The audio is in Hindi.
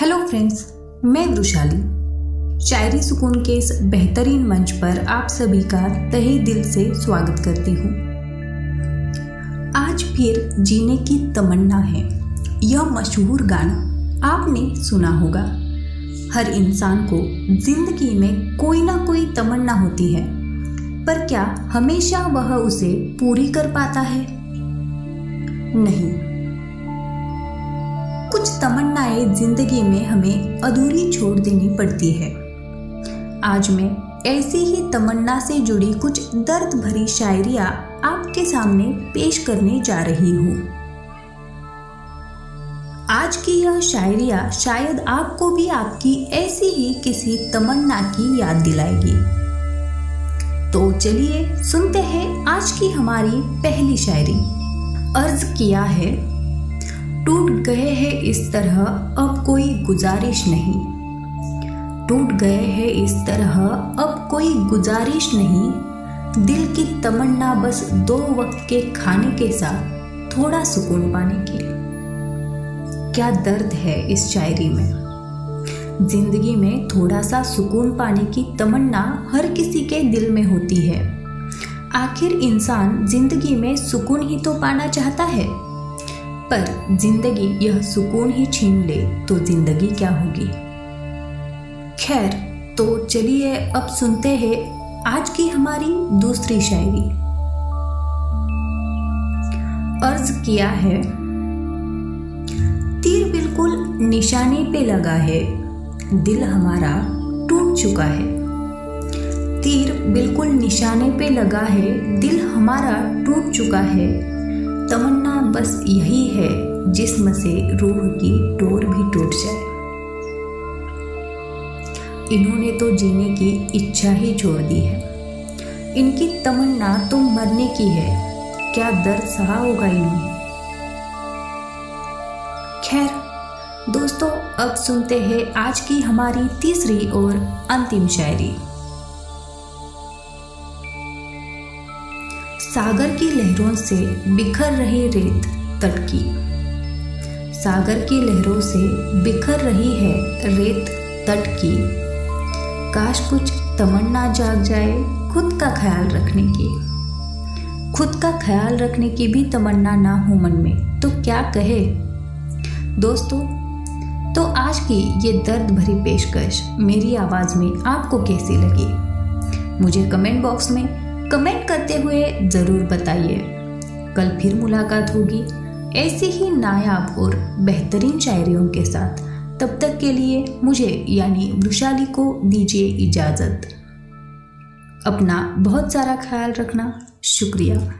हेलो फ्रेंड्स मैं वृशाली शायरी सुकून के इस बेहतरीन मंच पर आप सभी का तहे दिल से स्वागत करती हूँ। आज फिर जीने की तमन्ना है। यह मशहूर गाना आपने सुना होगा। हर इंसान को ज़िंदगी में कोई ना कोई तमन्ना होती है। पर क्या हमेशा वह उसे पूरी कर पाता है? नहीं। कुछ तमन्नाएँ ज़िंदगी में हमें अधूरी छोड़ देनी पड़ती है। आज मैं ऐसी ही तमन्ना से जुड़ी कुछ दर्द भरी शायरिया आपके सामने पेश करने जा रही हूँ। आज की यह शायरिया शायद आपको भी आपकी ऐसी ही किसी तमन्ना की याद दिलाएगी। तो चलिए सुनते हैं आज की हमारी पहली शायरी। अर्ज़ किया है टूट गए हैं इस तरह अब कोई गुजारिश नहीं। टूट गए हैं इस तरह अब कोई गुजारिश नहीं। दिल की तमन्ना बस दो वक्त के खाने के साथ, थोड़ा सुकून पाने की क्या दर्द है इस शायरी में? ज़िंदगी में थोड़ा सा सुकून पाने की तमन्ना हर किसी के दिल में होती है। आखिर इंसान ज़िंदगी में सुकून ही तो पाना चाहता है? पर ज़िंदगी यह सुकून ही छीन ले तो ज़िंदगी क्या होगी? खैर तो चलिए अब सुनते हैं आज की हमारी दूसरी शायरी। अर्ज़ किया है, तीर बिल्कुल निशाने पे लगा है, दिल हमारा टूट चुका है। तीर बिल्कुल निशाने पे लगा है, दिल हमारा टूट चुका है तमन्ना बस यही है जिस्म से रूह की डोर भी टूट जाए। इन्होंने तो जीने की इच्छा ही छोड़ दी है। इनकी तमन्ना तो मरने की है। क्या दर्द सहा होगा इन्होंने? खैर, दोस्तों, अब सुनते हैं आज की हमारी तीसरी और अंतिम शायरी। सागर की लहरों से बिखर रही रेत तट की सागर की लहरों से बिखर रही है रेत तट की काश कुछ तमन्ना जाग जाए खुद का ख्याल रखने की। खुद का ख्याल रखने की भी तमन्ना ना हो मन में तो क्या कहे? दोस्तों तो आज की ये दर्द भरी पेशकश मेरी आवाज़ में आपको कैसी लगी? मुझे कमेंट बॉक्स में कमेंट करते हुए ज़रूर बताइए। कल फिर मुलाकात होगी। ऐसी ही नायाब और बेहतरीन शायरियों के साथ। तब तक के लिए मुझे यानी वृशाली को दीजिए इजाज़त। अपना बहुत सारा ख्याल रखना। शुक्रिया।